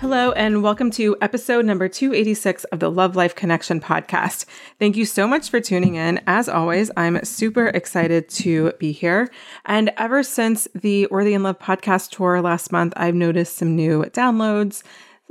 Hello, and welcome to episode number 286 of the Love Life Connection podcast. Thank you so much for tuning in. As always, I'm super excited to be here. And ever since the Worthy in Love podcast tour last month, I've noticed some new downloads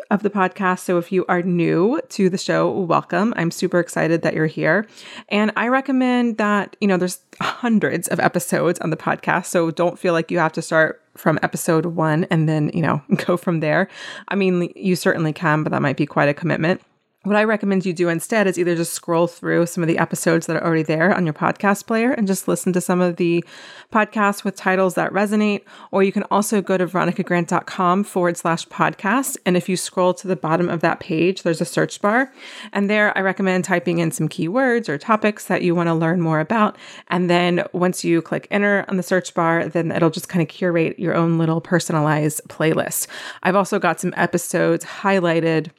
of the podcast. So if you are new to the show, welcome. I'm super excited that you're here. And I recommend that, you know, there's hundreds of episodes on the podcast. So don't feel like you have to start from episode one and then, you know, go from there. I mean, you certainly can, but that might be quite a commitment. What I recommend you do instead is either just scroll through some of the episodes that are already there on your podcast player and just listen to some of the podcasts with titles that resonate. Or you can also go to veronicagrant.com forward slash podcast. And if you scroll to the bottom of that page, there's a search bar. And there I recommend typing in some keywords or topics that you want to learn more about. And then once you click enter on the search bar, then it'll just kind of curate your own little personalized playlist. I've also got some episodes highlighted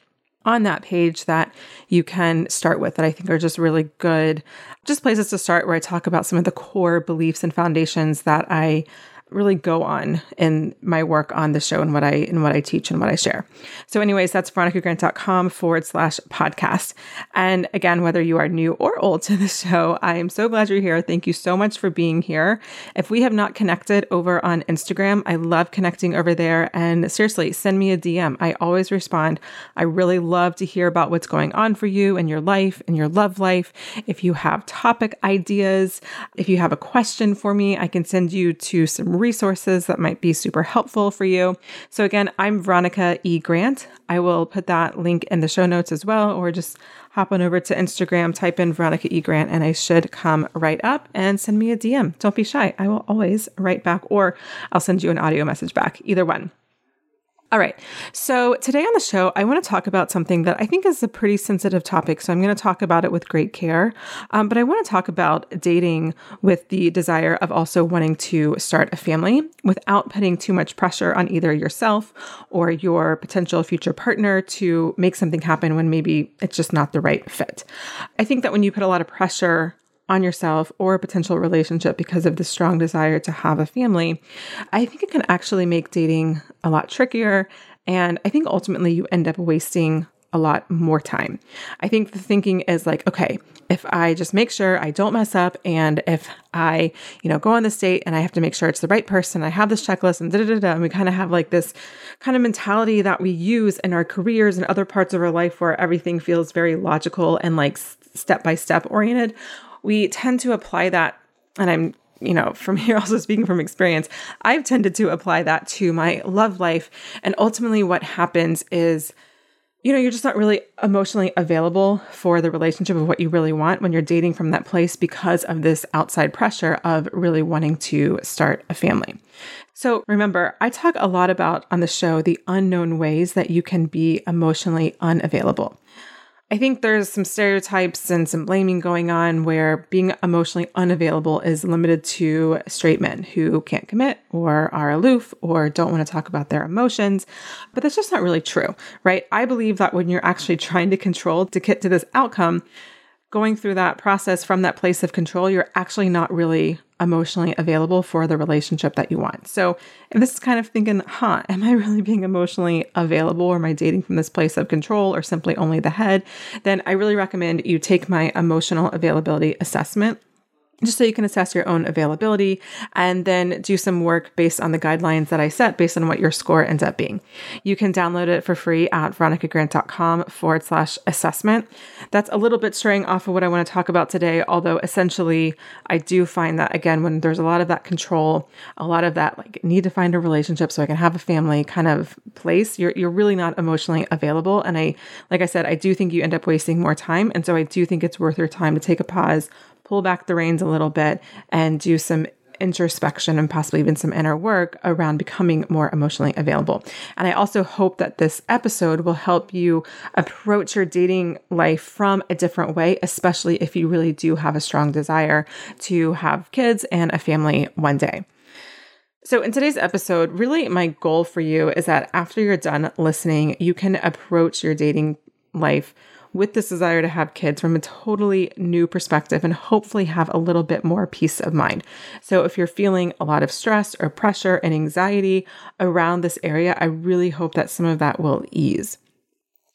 on that page that you can start with that I think are just really good, just places to start where I talk about some of the core beliefs and foundations that I really go on in my work on the show and what I and what I teach and what I share. So, anyways, that's veronicagrant.com forward slash podcast. And again, whether you are new or old to the show, I am so glad you're here. Thank you so much for being here. If we have not connected over on Instagram, I love connecting over there. And seriously, send me a DM. I always respond. I really love to hear about what's going on for you and your life, and your love life. If you have topic ideas, if you have a question for me, I can send you to some resources that might be super helpful for you. So, again, I'm Veronica E. Grant. I will put that link in the show notes as well, or just hop on over to Instagram, type in Veronica E. Grant, and I should come right up and send me a DM. Don't be shy. I will always write back, or I'll send you an audio message back, either one. All right. So today on the show, I want to talk about something that I think is a pretty sensitive topic. So I'm going to talk about it with great care. Um, but I want to talk about dating with the desire of also wanting to start a family without putting too much pressure on either yourself or your potential future partner to make something happen when maybe it's just not the right fit. I think that when you put a lot of pressure on yourself or a potential relationship because of the strong desire to have a family, I think it can actually make dating a lot trickier. And I think ultimately you end up wasting a lot more time. I think the thinking is like, okay, if I just make sure I don't mess up and if I, you know, go on this date and I have to make sure it's the right person, I have this checklist and da da da, and we kind of have like this kind of mentality that we use in our careers and other parts of our life where everything feels very logical and like step by step oriented we tend to apply that, and I'm you know, from here also speaking from experience, I've tended to apply that to my love life. And ultimately, what happens is you know, you're just not really emotionally available for the relationship of what you really want when you're dating from that place because of this outside pressure of really wanting to start a family. So remember, I talk a lot about on the show the unknown ways that you can be emotionally unavailable. I think there's some stereotypes and some blaming going on where being emotionally unavailable is limited to straight men who can't commit or are aloof or don't want to talk about their emotions. But that's just not really true, right? I believe that when you're actually trying to control to get to this outcome, going through that process from that place of control, you're actually not really emotionally available for the relationship that you want. So, if this is kind of thinking, huh, am I really being emotionally available or am I dating from this place of control or simply only the head? Then I really recommend you take my emotional availability assessment just so you can assess your own availability and then do some work based on the guidelines that I set based on what your score ends up being. You can download it for free at veronicagrant.com forward slash assessment. That's a little bit straying off of what I want to talk about today, although essentially I do find that again, when there's a lot of that control, a lot of that like need to find a relationship so I can have a family kind of place, you're, you're really not emotionally available. And I, like I said, I do think you end up wasting more time. And so I do think it's worth your time to take a pause, pull back the reins a little bit and do some introspection and possibly even some inner work around becoming more emotionally available. And I also hope that this episode will help you approach your dating life from a different way, especially if you really do have a strong desire to have kids and a family one day. So, in today's episode, really my goal for you is that after you're done listening, you can approach your dating life with this desire to have kids from a totally new perspective and hopefully have a little bit more peace of mind. So, if you're feeling a lot of stress or pressure and anxiety around this area, I really hope that some of that will ease.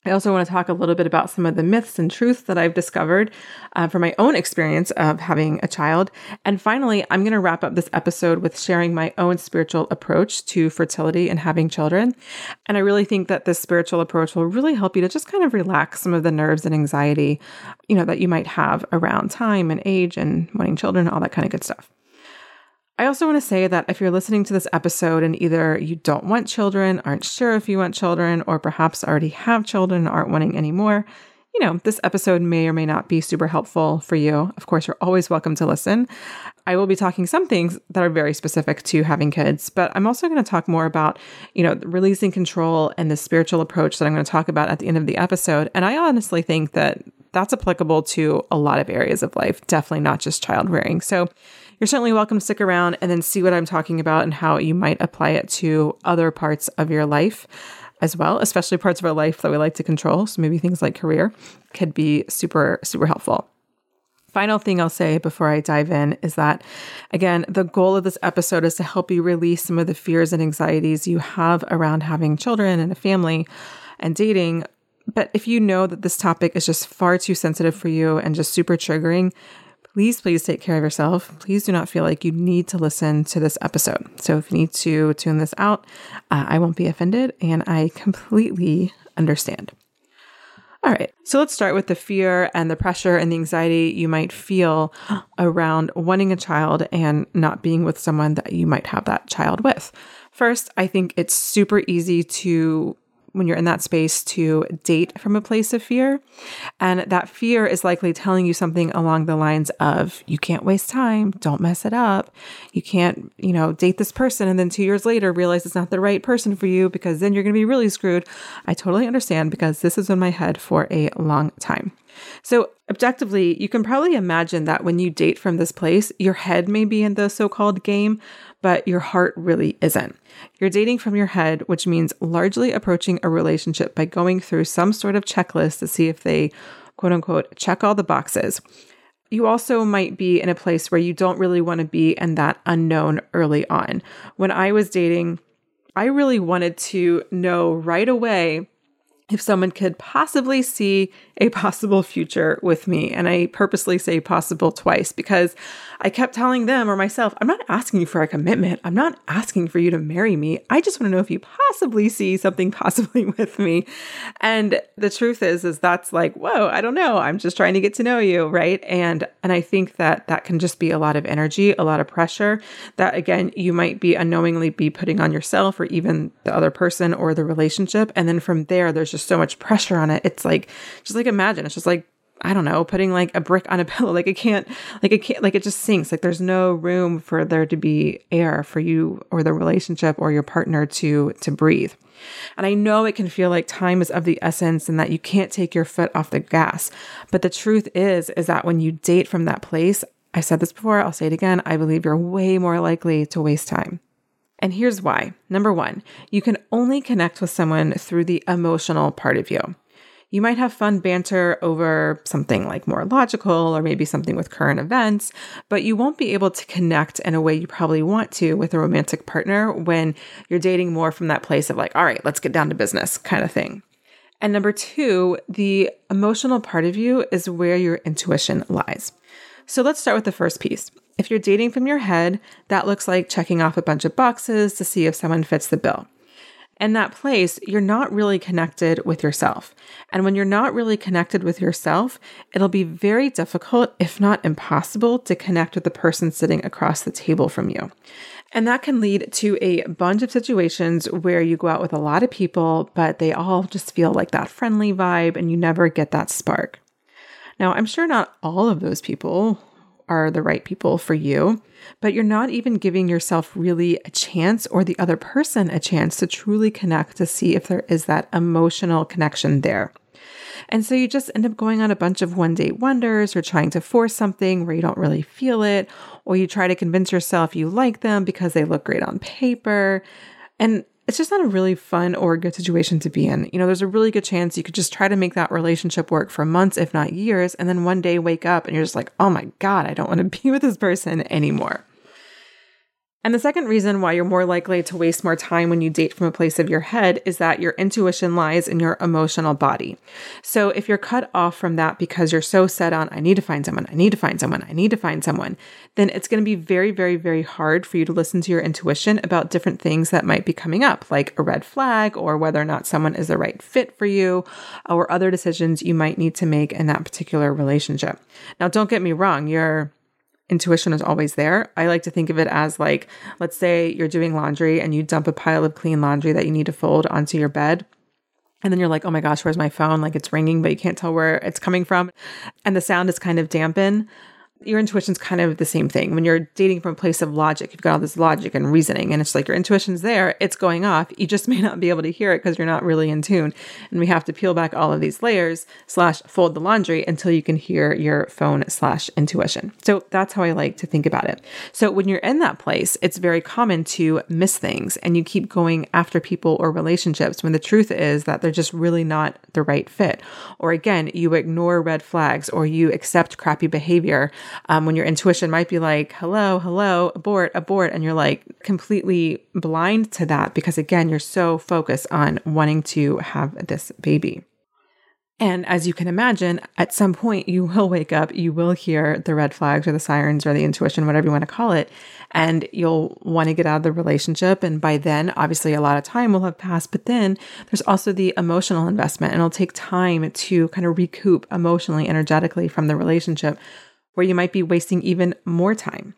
I also want to talk a little bit about some of the myths and truths that I've discovered uh, from my own experience of having a child. And finally, I'm going to wrap up this episode with sharing my own spiritual approach to fertility and having children. And I really think that this spiritual approach will really help you to just kind of relax some of the nerves and anxiety, you know, that you might have around time and age and wanting children, all that kind of good stuff. I also want to say that if you're listening to this episode and either you don't want children, aren't sure if you want children, or perhaps already have children and aren't wanting any more, you know, this episode may or may not be super helpful for you. Of course, you're always welcome to listen. I will be talking some things that are very specific to having kids, but I'm also going to talk more about, you know, releasing control and the spiritual approach that I'm going to talk about at the end of the episode. And I honestly think that that's applicable to a lot of areas of life, definitely not just child rearing. So you're certainly welcome to stick around and then see what I'm talking about and how you might apply it to other parts of your life as well, especially parts of our life that we like to control. So maybe things like career could be super, super helpful. Final thing I'll say before I dive in is that, again, the goal of this episode is to help you release some of the fears and anxieties you have around having children and a family and dating. But if you know that this topic is just far too sensitive for you and just super triggering, please, please take care of yourself. Please do not feel like you need to listen to this episode. So if you need to tune this out, uh, I won't be offended and I completely understand. All right, so let's start with the fear and the pressure and the anxiety you might feel around wanting a child and not being with someone that you might have that child with. First, I think it's super easy to when you're in that space to date from a place of fear. And that fear is likely telling you something along the lines of, you can't waste time, don't mess it up. You can't, you know, date this person and then two years later realize it's not the right person for you because then you're going to be really screwed. I totally understand because this is in my head for a long time. So, objectively, you can probably imagine that when you date from this place, your head may be in the so called game, but your heart really isn't. You're dating from your head, which means largely approaching a relationship by going through some sort of checklist to see if they, quote unquote, check all the boxes. You also might be in a place where you don't really want to be in that unknown early on. When I was dating, I really wanted to know right away if someone could possibly see a possible future with me. And I purposely say possible twice because I kept telling them or myself, I'm not asking you for a commitment. I'm not asking for you to marry me. I just want to know if you possibly see something possibly with me. And the truth is, is that's like, whoa, I don't know. I'm just trying to get to know you. Right. And, and I think that that can just be a lot of energy, a lot of pressure that again, you might be unknowingly be putting on yourself or even the other person or the relationship. And then from there, there's just so much pressure on it. It's like, just like imagine, it's just like, I don't know, putting like a brick on a pillow. Like it can't, like it can't, like it just sinks. Like there's no room for there to be air for you or the relationship or your partner to, to breathe. And I know it can feel like time is of the essence and that you can't take your foot off the gas. But the truth is, is that when you date from that place, I said this before, I'll say it again, I believe you're way more likely to waste time. And here's why. Number one, you can only connect with someone through the emotional part of you. You might have fun banter over something like more logical or maybe something with current events, but you won't be able to connect in a way you probably want to with a romantic partner when you're dating more from that place of like, all right, let's get down to business kind of thing. And number two, the emotional part of you is where your intuition lies. So let's start with the first piece. If you're dating from your head, that looks like checking off a bunch of boxes to see if someone fits the bill in that place, you're not really connected with yourself. And when you're not really connected with yourself, it'll be very difficult, if not impossible, to connect with the person sitting across the table from you. And that can lead to a bunch of situations where you go out with a lot of people, but they all just feel like that friendly vibe and you never get that spark. Now, I'm sure not all of those people are the right people for you, but you're not even giving yourself really a chance or the other person a chance to truly connect to see if there is that emotional connection there. And so you just end up going on a bunch of one date wonders or trying to force something where you don't really feel it, or you try to convince yourself you like them because they look great on paper. And it's just not a really fun or good situation to be in. You know, there's a really good chance you could just try to make that relationship work for months, if not years, and then one day wake up and you're just like, oh my God, I don't want to be with this person anymore. And the second reason why you're more likely to waste more time when you date from a place of your head is that your intuition lies in your emotional body. So if you're cut off from that because you're so set on, I need to find someone, I need to find someone, I need to find someone, then it's going to be very, very, very hard for you to listen to your intuition about different things that might be coming up, like a red flag or whether or not someone is the right fit for you or other decisions you might need to make in that particular relationship. Now, don't get me wrong, you're intuition is always there. I like to think of it as like, let's say you're doing laundry and you dump a pile of clean laundry that you need to fold onto your bed. And then you're like, oh my gosh, where's my phone? Like it's ringing, but you can't tell where it's coming from. And the sound is kind of dampened your intuition's kind of the same thing. When you're dating from a place of logic, you've got all this logic and reasoning, and it's like your intuition's there, it's going off. You just may not be able to hear it because you're not really in tune. And we have to peel back all of these layers slash fold the laundry until you can hear your phone slash intuition. So that's how I like to think about it. So when you're in that place, it's very common to miss things and you keep going after people or relationships when the truth is that they're just really not the right fit. Or again, you ignore red flags or you accept crappy behavior um, when your intuition might be like, hello, hello, abort, abort. And you're like completely blind to that because, again, you're so focused on wanting to have this baby. And as you can imagine, at some point you will wake up, you will hear the red flags or the sirens or the intuition, whatever you want to call it, and you'll want to get out of the relationship. And by then, obviously, a lot of time will have passed. But then there's also the emotional investment, and it'll take time to kind of recoup emotionally, energetically from the relationship where you might be wasting even more time.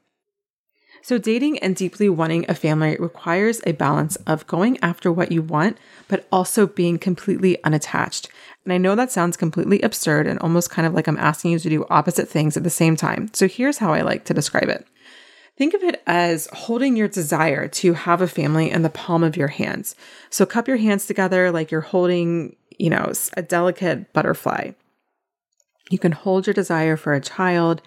So, dating and deeply wanting a family requires a balance of going after what you want, but also being completely unattached. And I know that sounds completely absurd and almost kind of like I'm asking you to do opposite things at the same time. So, here's how I like to describe it. Think of it as holding your desire to have a family in the palm of your hands. So, cup your hands together like you're holding, you know, a delicate butterfly. You can hold your desire for a child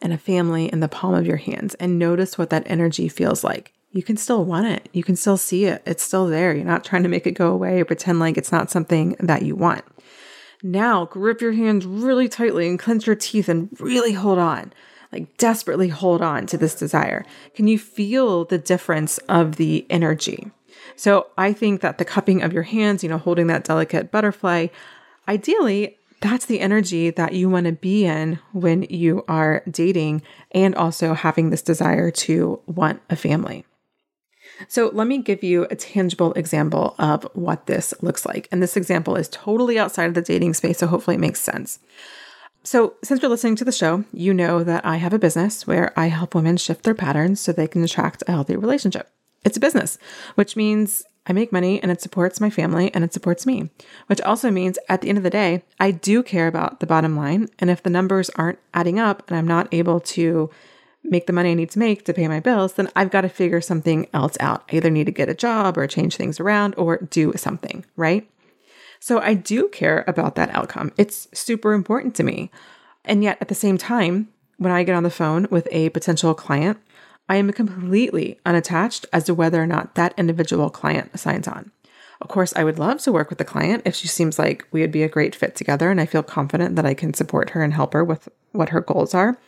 and a family in the palm of your hands and notice what that energy feels like. You can still want it. You can still see it. It's still there. You're not trying to make it go away or pretend like it's not something that you want. Now, grip your hands really tightly and clench your teeth and really hold on, like desperately hold on to this desire. Can you feel the difference of the energy? So, I think that the cupping of your hands, you know, holding that delicate butterfly, ideally, that's the energy that you want to be in when you are dating and also having this desire to want a family. So, let me give you a tangible example of what this looks like. And this example is totally outside of the dating space, so hopefully it makes sense. So, since you're listening to the show, you know that I have a business where I help women shift their patterns so they can attract a healthy relationship. It's a business, which means I make money and it supports my family and it supports me, which also means at the end of the day, I do care about the bottom line. And if the numbers aren't adding up and I'm not able to make the money I need to make to pay my bills, then I've got to figure something else out. I either need to get a job or change things around or do something, right? So I do care about that outcome. It's super important to me. And yet at the same time, when I get on the phone with a potential client, I am completely unattached as to whether or not that individual client signs on. Of course, I would love to work with the client if she seems like we would be a great fit together and I feel confident that I can support her and help her with what her goals are.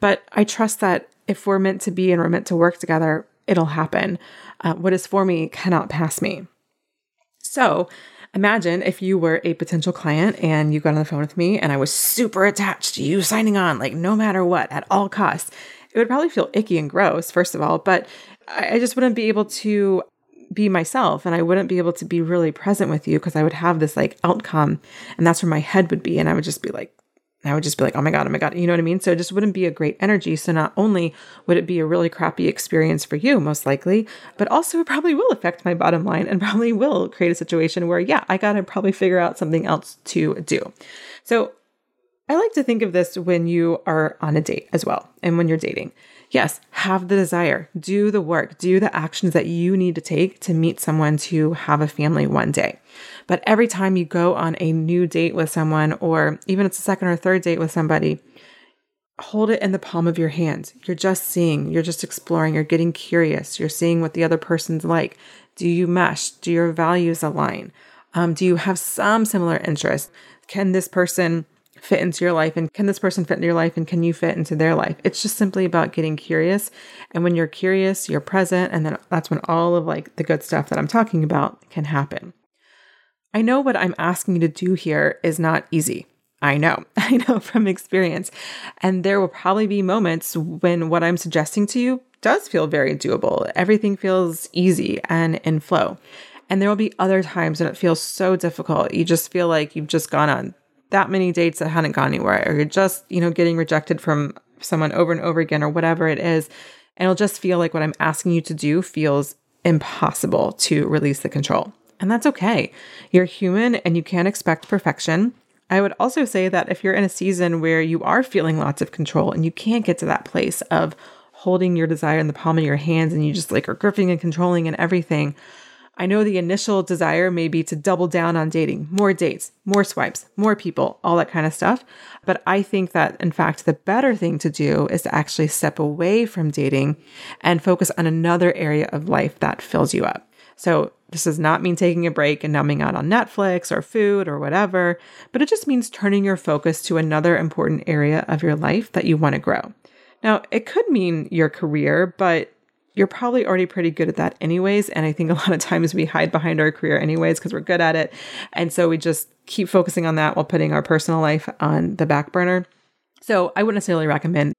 But I trust that if we're meant to be and we're meant to work together, it'll happen. Uh, what is for me cannot pass me. So, Imagine if you were a potential client and you got on the phone with me and I was super attached to you signing on, like no matter what, at all costs. It would probably feel icky and gross, first of all, but I just wouldn't be able to be myself and I wouldn't be able to be really present with you because I would have this like outcome and that's where my head would be. And I would just be like, I would just be like, oh my God, oh my God. You know what I mean? So it just wouldn't be a great energy. So not only would it be a really crappy experience for you, most likely, but also it probably will affect my bottom line and probably will create a situation where, yeah, I got to probably figure out something else to do. So I like to think of this when you are on a date as well and when you're dating. Yes, have the desire, do the work, do the actions that you need to take to meet someone to have a family one day. But every time you go on a new date with someone, or even it's a second or third date with somebody, hold it in the palm of your hand. You're just seeing, you're just exploring, you're getting curious, you're seeing what the other person's like. Do you mesh? Do your values align? Um, do you have some similar interests? Can this person fit into your life and can this person fit into your life and can you fit into their life it's just simply about getting curious and when you're curious you're present and then that's when all of like the good stuff that i'm talking about can happen i know what i'm asking you to do here is not easy I know, I know from experience. And there will probably be moments when what I'm suggesting to you does feel very doable. Everything feels easy and in flow. And there will be other times when it feels so difficult. You just feel like you've just gone on that many dates that hadn't gone anywhere, or you're just, you know, getting rejected from someone over and over again, or whatever it is. And it'll just feel like what I'm asking you to do feels impossible to release the control. And that's okay. You're human and you can't expect perfection. I would also say that if you're in a season where you are feeling lots of control and you can't get to that place of holding your desire in the palm of your hands and you just like are gripping and controlling and everything, I know the initial desire may be to double down on dating, more dates, more swipes, more people, all that kind of stuff. But I think that, in fact, the better thing to do is to actually step away from dating and focus on another area of life that fills you up. So, this does not mean taking a break and numbing out on Netflix or food or whatever, but it just means turning your focus to another important area of your life that you want to grow. Now, it could mean your career, but you're probably already pretty good at that anyways. And I think a lot of times we hide behind our career anyways because we're good at it. And so we just keep focusing on that while putting our personal life on the back burner. So I wouldn't necessarily recommend.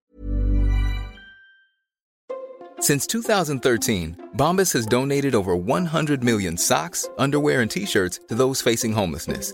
Since 2013, Bombas has donated over 100 million socks, underwear, and t shirts to those facing homelessness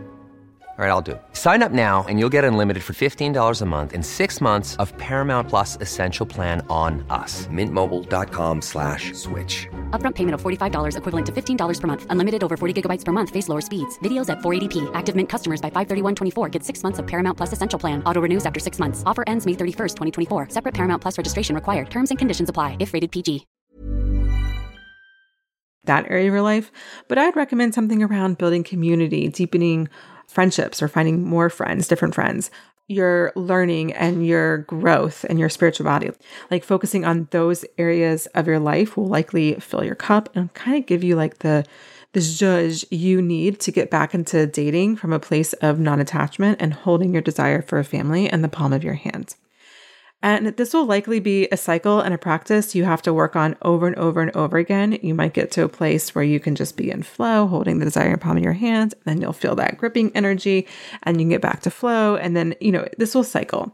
All right, I'll do it. Sign up now and you'll get unlimited for $15 a month in six months of Paramount Plus Essential Plan on us. Mintmobile.com slash switch. Upfront payment of $45 equivalent to $15 per month. Unlimited over 40 gigabytes per month. Face lower speeds. Videos at 480p. Active Mint customers by 531.24 get six months of Paramount Plus Essential Plan. Auto renews after six months. Offer ends May 31st, 2024. Separate Paramount Plus registration required. Terms and conditions apply if rated PG. That area of your life, but I'd recommend something around building community, deepening friendships or finding more friends, different friends, your learning and your growth and your spirituality. Like focusing on those areas of your life will likely fill your cup and kind of give you like the the zhuzh you need to get back into dating from a place of non-attachment and holding your desire for a family in the palm of your hand. And this will likely be a cycle and a practice you have to work on over and over and over again. You might get to a place where you can just be in flow, holding the desire in palm of your hands, and then you'll feel that gripping energy and you can get back to flow. And then, you know, this will cycle.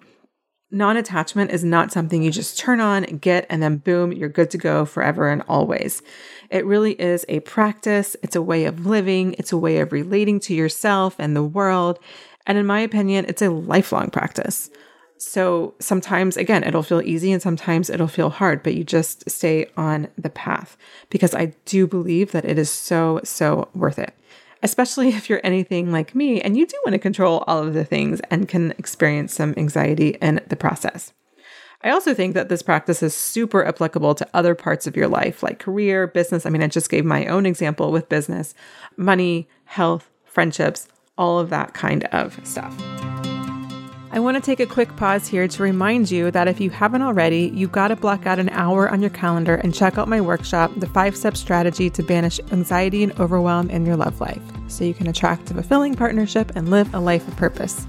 Non attachment is not something you just turn on, get, and then boom, you're good to go forever and always. It really is a practice, it's a way of living, it's a way of relating to yourself and the world. And in my opinion, it's a lifelong practice. So sometimes, again, it'll feel easy and sometimes it'll feel hard, but you just stay on the path because I do believe that it is so, so worth it. Especially if you're anything like me and you do want to control all of the things and can experience some anxiety in the process. I also think that this practice is super applicable to other parts of your life, like career, business. I mean, I just gave my own example with business, money, health, friendships, all of that kind of stuff. I want to take a quick pause here to remind you that if you haven't already, you've got to block out an hour on your calendar and check out my workshop, The Five Step Strategy to Banish Anxiety and Overwhelm in Your Love Life, so you can attract a fulfilling partnership and live a life of purpose.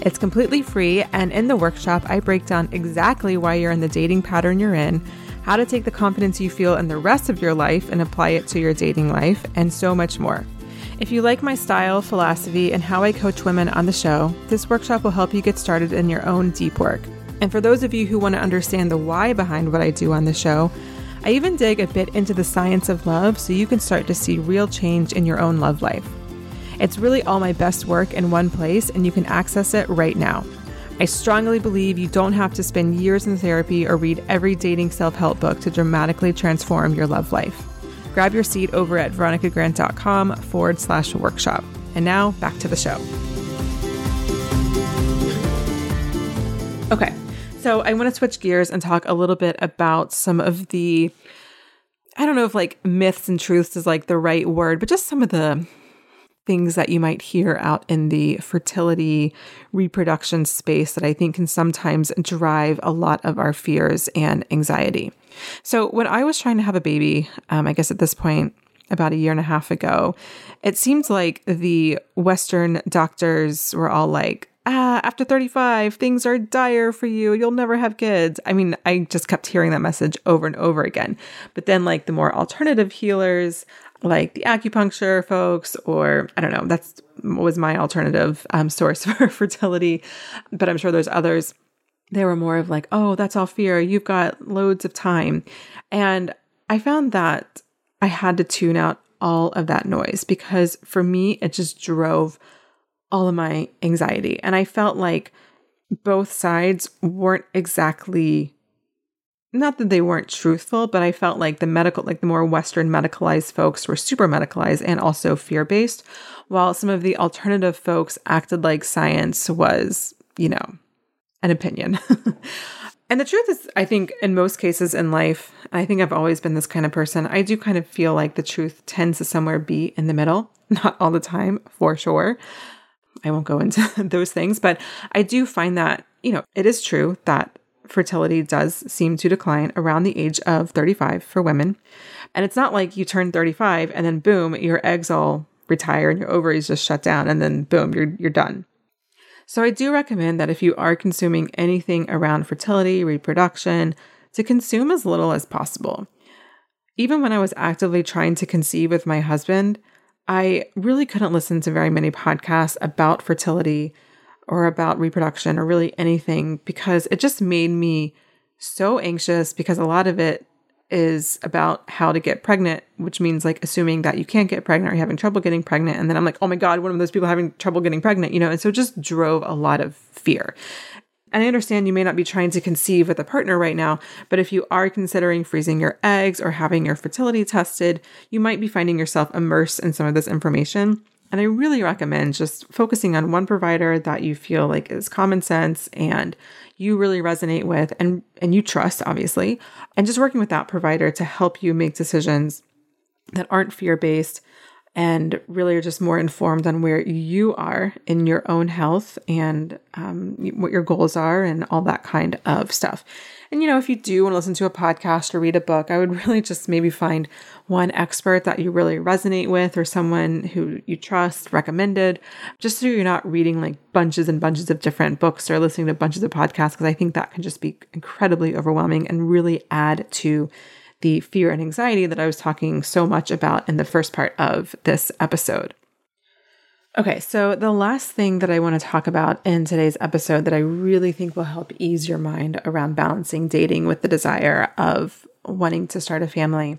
It's completely free, and in the workshop, I break down exactly why you're in the dating pattern you're in, how to take the confidence you feel in the rest of your life and apply it to your dating life, and so much more. If you like my style, philosophy, and how I coach women on the show, this workshop will help you get started in your own deep work. And for those of you who want to understand the why behind what I do on the show, I even dig a bit into the science of love so you can start to see real change in your own love life. It's really all my best work in one place, and you can access it right now. I strongly believe you don't have to spend years in therapy or read every dating self help book to dramatically transform your love life grab your seat over at veronicagrant.com forward slash workshop. And now back to the show. Okay, so I want to switch gears and talk a little bit about some of the, I don't know if like myths and truths is like the right word, but just some of the things that you might hear out in the fertility reproduction space that I think can sometimes drive a lot of our fears and anxiety. So, when I was trying to have a baby, um, I guess at this point, about a year and a half ago, it seemed like the Western doctors were all like, ah, after 35, things are dire for you. You'll never have kids. I mean, I just kept hearing that message over and over again. But then, like, the more alternative healers, like the acupuncture folks, or I don't know, that's was my alternative um, source for fertility. But I'm sure there's others. They were more of like, oh, that's all fear. You've got loads of time. And I found that I had to tune out all of that noise because for me, it just drove all of my anxiety. And I felt like both sides weren't exactly not that they weren't truthful, but I felt like the medical, like the more Western medicalized folks were super medicalized and also fear based, while some of the alternative folks acted like science was, you know, an opinion. and the truth is, I think in most cases in life, I think I've always been this kind of person. I do kind of feel like the truth tends to somewhere be in the middle, not all the time, for sure. I won't go into those things, but I do find that, you know, it is true that fertility does seem to decline around the age of 35 for women. And it's not like you turn 35 and then boom, your eggs all retire and your ovaries just shut down and then boom, you're you're done. So I do recommend that if you are consuming anything around fertility, reproduction, to consume as little as possible. Even when I was actively trying to conceive with my husband, I really couldn't listen to very many podcasts about fertility or about reproduction or really anything because it just made me so anxious because a lot of it is about how to get pregnant, which means like assuming that you can't get pregnant or you're having trouble getting pregnant. And then I'm like, oh my God, one of those people having trouble getting pregnant, you know? And so it just drove a lot of fear. And I understand you may not be trying to conceive with a partner right now, but if you are considering freezing your eggs or having your fertility tested, you might be finding yourself immersed in some of this information. And I really recommend just focusing on one provider that you feel like is common sense and you really resonate with and and you trust obviously and just working with that provider to help you make decisions that aren't fear-based and really are just more informed on where you are in your own health and um, what your goals are and all that kind of stuff. And, you know, if you do want to listen to a podcast or read a book, I would really just maybe find one expert that you really resonate with or someone who you trust recommended, just so you're not reading like bunches and bunches of different books or listening to bunches of podcasts, because I think that can just be incredibly overwhelming and really add to the fear and anxiety that I was talking so much about in the first part of this episode. Okay, so the last thing that I want to talk about in today's episode that I really think will help ease your mind around balancing dating with the desire of wanting to start a family,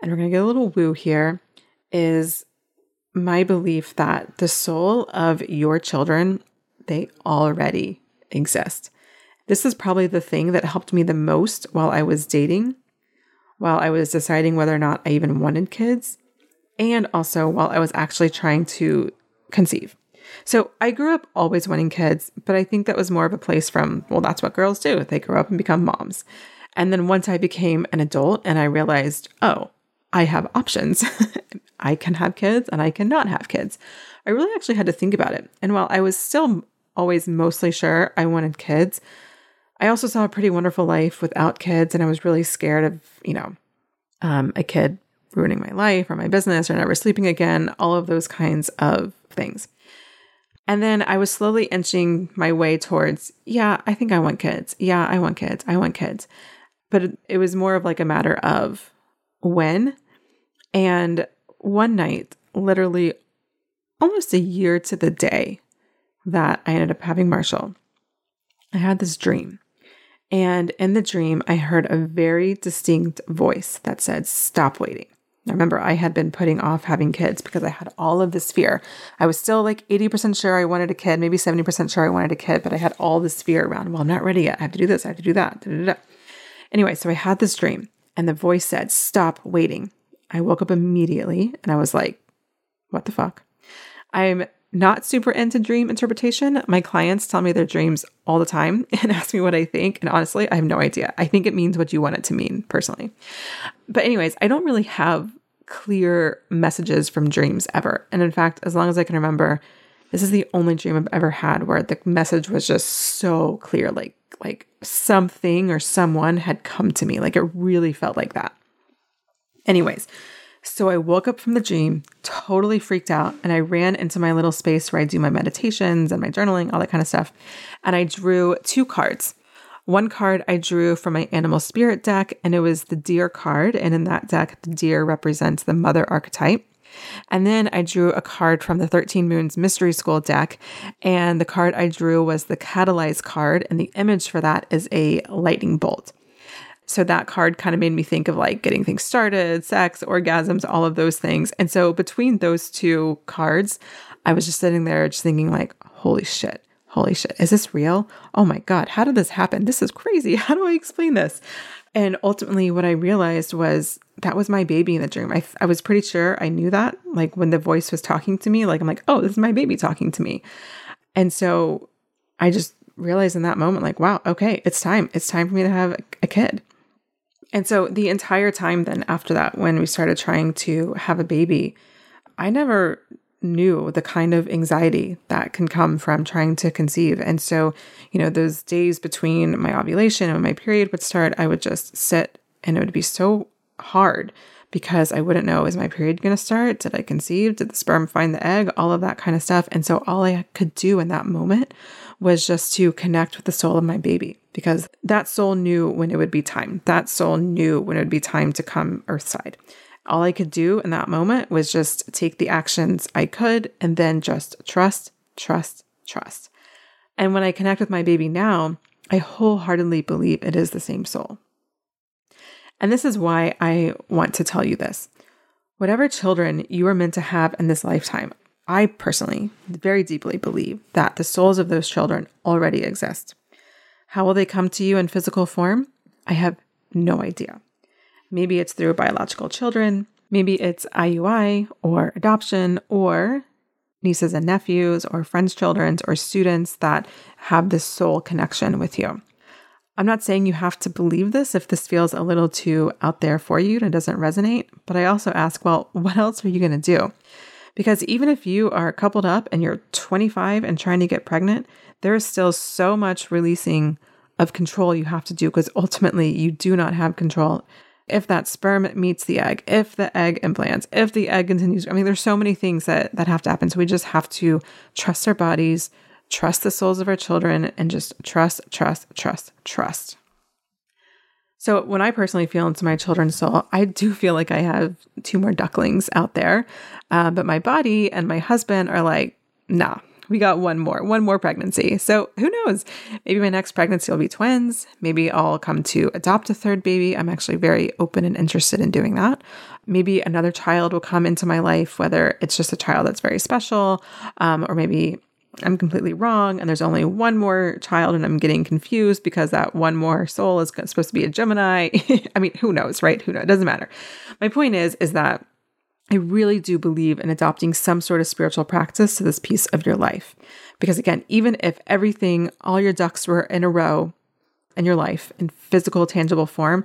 and we're going to get a little woo here, is my belief that the soul of your children, they already exist. This is probably the thing that helped me the most while I was dating while I was deciding whether or not I even wanted kids, and also while I was actually trying to conceive. So I grew up always wanting kids, but I think that was more of a place from, well, that's what girls do. They grow up and become moms. And then once I became an adult and I realized, oh, I have options. I can have kids and I cannot have kids. I really actually had to think about it. And while I was still always mostly sure I wanted kids, I also saw a pretty wonderful life without kids, and I was really scared of, you know, um, a kid ruining my life or my business or never sleeping again, all of those kinds of things. And then I was slowly inching my way towards, yeah, I think I want kids. Yeah, I want kids. I want kids. But it, it was more of like a matter of when. And one night, literally almost a year to the day that I ended up having Marshall, I had this dream. And in the dream, I heard a very distinct voice that said, Stop waiting. Now, remember, I had been putting off having kids because I had all of this fear. I was still like 80% sure I wanted a kid, maybe 70% sure I wanted a kid, but I had all this fear around, well, I'm not ready yet. I have to do this, I have to do that. Da, da, da. Anyway, so I had this dream, and the voice said, Stop waiting. I woke up immediately and I was like, What the fuck? I'm not super into dream interpretation. My clients tell me their dreams all the time and ask me what I think. And honestly, I have no idea. I think it means what you want it to mean personally. But, anyways, I don't really have clear messages from dreams ever. And in fact, as long as I can remember, this is the only dream I've ever had where the message was just so clear like like something or someone had come to me. Like it really felt like that. Anyways, so I woke up from the dream, totally freaked out, and I ran into my little space where I do my meditations and my journaling, all that kind of stuff. And I drew two cards. One card I drew from my animal spirit deck, and it was the deer card. And in that deck, the deer represents the mother archetype. And then I drew a card from the 13 Moons Mystery School deck. And the card I drew was the Catalyze card. And the image for that is a lightning bolt. So that card kind of made me think of like getting things started, sex, orgasms, all of those things. And so between those two cards, I was just sitting there just thinking like, holy shit. Holy shit, is this real? Oh my God, how did this happen? This is crazy. How do I explain this? And ultimately, what I realized was that was my baby in the dream. I, I was pretty sure I knew that. Like when the voice was talking to me, like I'm like, oh, this is my baby talking to me. And so I just realized in that moment, like, wow, okay, it's time. It's time for me to have a kid. And so the entire time then after that, when we started trying to have a baby, I never knew the kind of anxiety that can come from trying to conceive. And so, you know, those days between my ovulation and my period would start, I would just sit and it would be so hard because I wouldn't know is my period going to start? Did I conceive? Did the sperm find the egg? All of that kind of stuff. And so all I could do in that moment was just to connect with the soul of my baby because that soul knew when it would be time. That soul knew when it would be time to come earthside. All I could do in that moment was just take the actions I could and then just trust, trust, trust. And when I connect with my baby now, I wholeheartedly believe it is the same soul. And this is why I want to tell you this. Whatever children you are meant to have in this lifetime, I personally very deeply believe that the souls of those children already exist. How will they come to you in physical form? I have no idea. Maybe it's through biological children, maybe it's IUI or adoption or nieces and nephews or friends' children or students that have this soul connection with you. I'm not saying you have to believe this if this feels a little too out there for you and it doesn't resonate, but I also ask, well, what else are you going to do? Because even if you are coupled up and you're 25 and trying to get pregnant, there is still so much releasing of control you have to do because ultimately you do not have control. If that sperm meets the egg, if the egg implants, if the egg continues, I mean, there's so many things that that have to happen. So we just have to trust our bodies, trust the souls of our children, and just trust, trust, trust, trust. So when I personally feel into my children's soul, I do feel like I have two more ducklings out there, uh, but my body and my husband are like, nah, we got one more, one more pregnancy. So who knows? Maybe my next pregnancy will be twins. Maybe I'll come to adopt a third baby. I'm actually very open and interested in doing that. Maybe another child will come into my life, whether it's just a child that's very special, um, or maybe I'm completely wrong and there's only one more child and I'm getting confused because that one more soul is supposed to be a Gemini. I mean, who knows, right? Who knows? It doesn't matter. My point is, is that I really do believe in adopting some sort of spiritual practice to this piece of your life. Because again, even if everything, all your ducks were in a row in your life in physical, tangible form,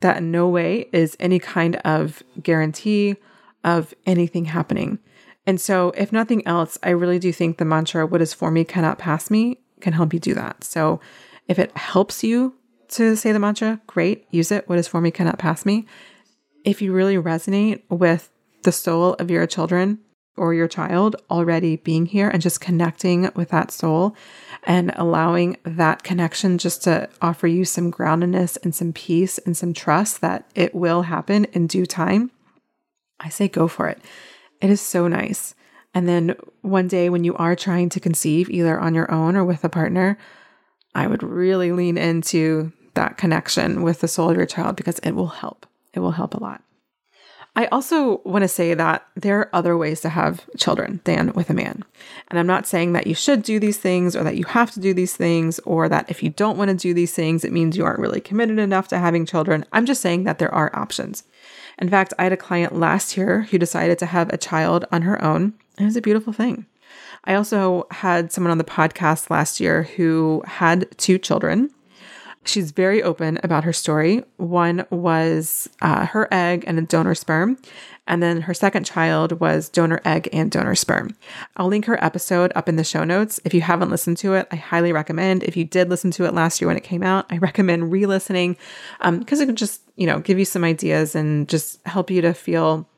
that in no way is any kind of guarantee of anything happening. And so, if nothing else, I really do think the mantra, what is for me cannot pass me, can help you do that. So, if it helps you to say the mantra, great, use it. What is for me cannot pass me. If you really resonate with the soul of your children or your child already being here and just connecting with that soul and allowing that connection just to offer you some groundedness and some peace and some trust that it will happen in due time, I say go for it. It is so nice. And then one day when you are trying to conceive, either on your own or with a partner, I would really lean into that connection with the soul of your child because it will help. It will help a lot. I also want to say that there are other ways to have children than with a man. And I'm not saying that you should do these things or that you have to do these things or that if you don't want to do these things, it means you aren't really committed enough to having children. I'm just saying that there are options. In fact, I had a client last year who decided to have a child on her own. It was a beautiful thing. I also had someone on the podcast last year who had two children She's very open about her story. One was uh, her egg and a donor sperm. And then her second child was donor egg and donor sperm. I'll link her episode up in the show notes. If you haven't listened to it, I highly recommend. If you did listen to it last year when it came out, I recommend re listening because um, it can just, you know, give you some ideas and just help you to feel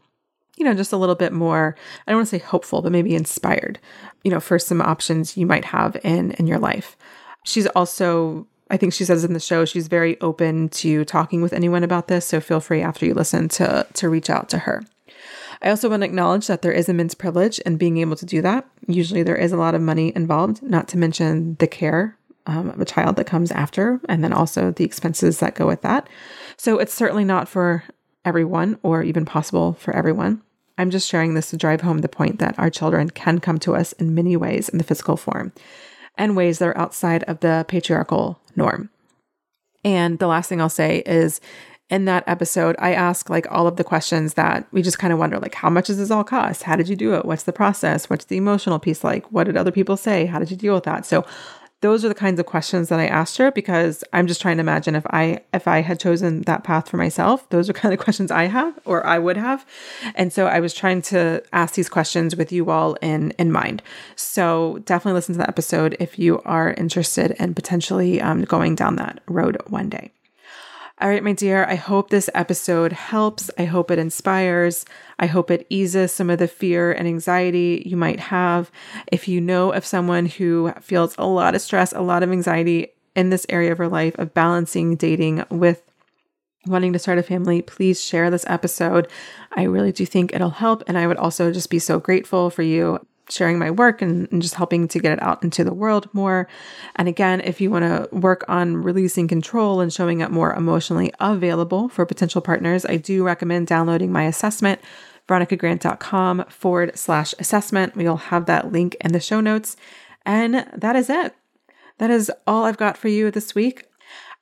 you know, just a little bit more, I don't want to say hopeful, but maybe inspired, you know, for some options you might have in in your life. She's also I think she says in the show she's very open to talking with anyone about this, so feel free after you listen to to reach out to her. I also want to acknowledge that there is immense privilege in being able to do that. Usually there is a lot of money involved, not to mention the care um, of a child that comes after, and then also the expenses that go with that. So it's certainly not for everyone or even possible for everyone. I'm just sharing this to drive home the point that our children can come to us in many ways in the physical form and ways that are outside of the patriarchal norm. And the last thing I'll say is in that episode, I ask like all of the questions that we just kind of wonder like, how much does this all cost? How did you do it? What's the process? What's the emotional piece like? What did other people say? How did you deal with that? So those are the kinds of questions that I asked her because I'm just trying to imagine if I if I had chosen that path for myself, those are kind of questions I have or I would have. And so I was trying to ask these questions with you all in in mind. So definitely listen to that episode if you are interested in potentially um, going down that road one day. All right, my dear, I hope this episode helps. I hope it inspires. I hope it eases some of the fear and anxiety you might have. If you know of someone who feels a lot of stress, a lot of anxiety in this area of her life of balancing dating with wanting to start a family, please share this episode. I really do think it'll help. And I would also just be so grateful for you sharing my work and, and, just helping to get it out into the world more. And again, if you want to work on releasing control and showing up more emotionally available for potential partners, I do recommend downloading my assessment, veronicagrant.com forward slash assessment. We'll have that link in the show notes. And that is it. That is all I've got for you this week.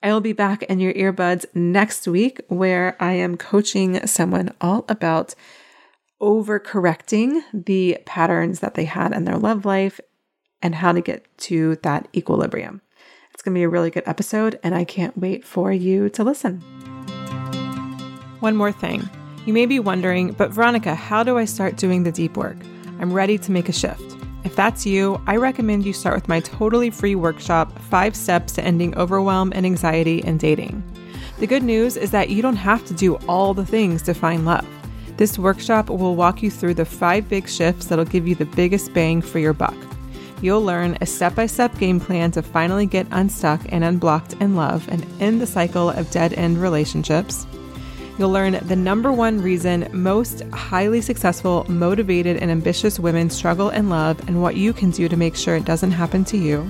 I will be back in your earbuds next week where I am coaching someone all about overcorrecting the patterns that they had in their love life and how to get to that equilibrium. It's going to be a really good episode, and I can't wait for you to listen. One more thing. You may be wondering, but Veronica, how do I start doing the deep work? I'm ready to make a shift. If that's you, I recommend you start with my totally free workshop, Five Steps to Ending Overwhelm and Anxiety in Dating. The good news is that you don't have to do all the things to find love. This workshop will walk you through the five big shifts that'll give you the biggest bang for your buck. You'll learn a step by step game plan to finally get unstuck and unblocked in love and end the cycle of dead end relationships. You'll learn the number one reason most highly successful, motivated, and ambitious women struggle in love and what you can do to make sure it doesn't happen to you.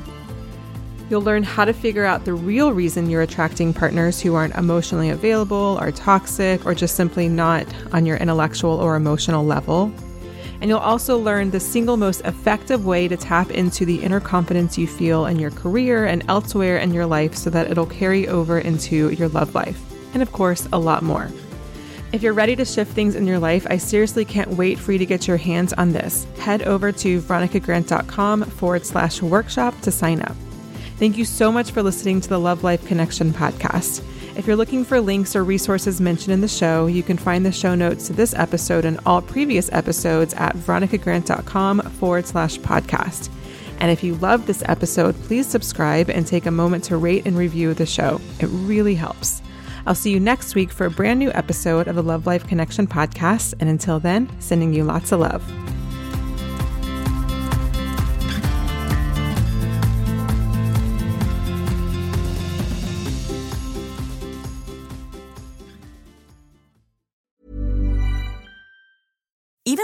You'll learn how to figure out the real reason you're attracting partners who aren't emotionally available, are toxic, or just simply not on your intellectual or emotional level. And you'll also learn the single most effective way to tap into the inner confidence you feel in your career and elsewhere in your life so that it'll carry over into your love life and of course, a lot more. If you're ready to shift things in your life, I seriously can't wait for you to get your hands on this. Head over to veronicagrant.com forward slash workshop to sign up. Thank you so much for listening to the Love Life Connection podcast. If you're looking for links or resources mentioned in the show, you can find the show notes to this episode and all previous episodes at veronicagrant.com forward slash podcast. And if you love this episode, please subscribe and take a moment to rate and review the show. It really helps. I'll see you next week for a brand new episode of the Love Life Connection podcast. And until then, sending you lots of love.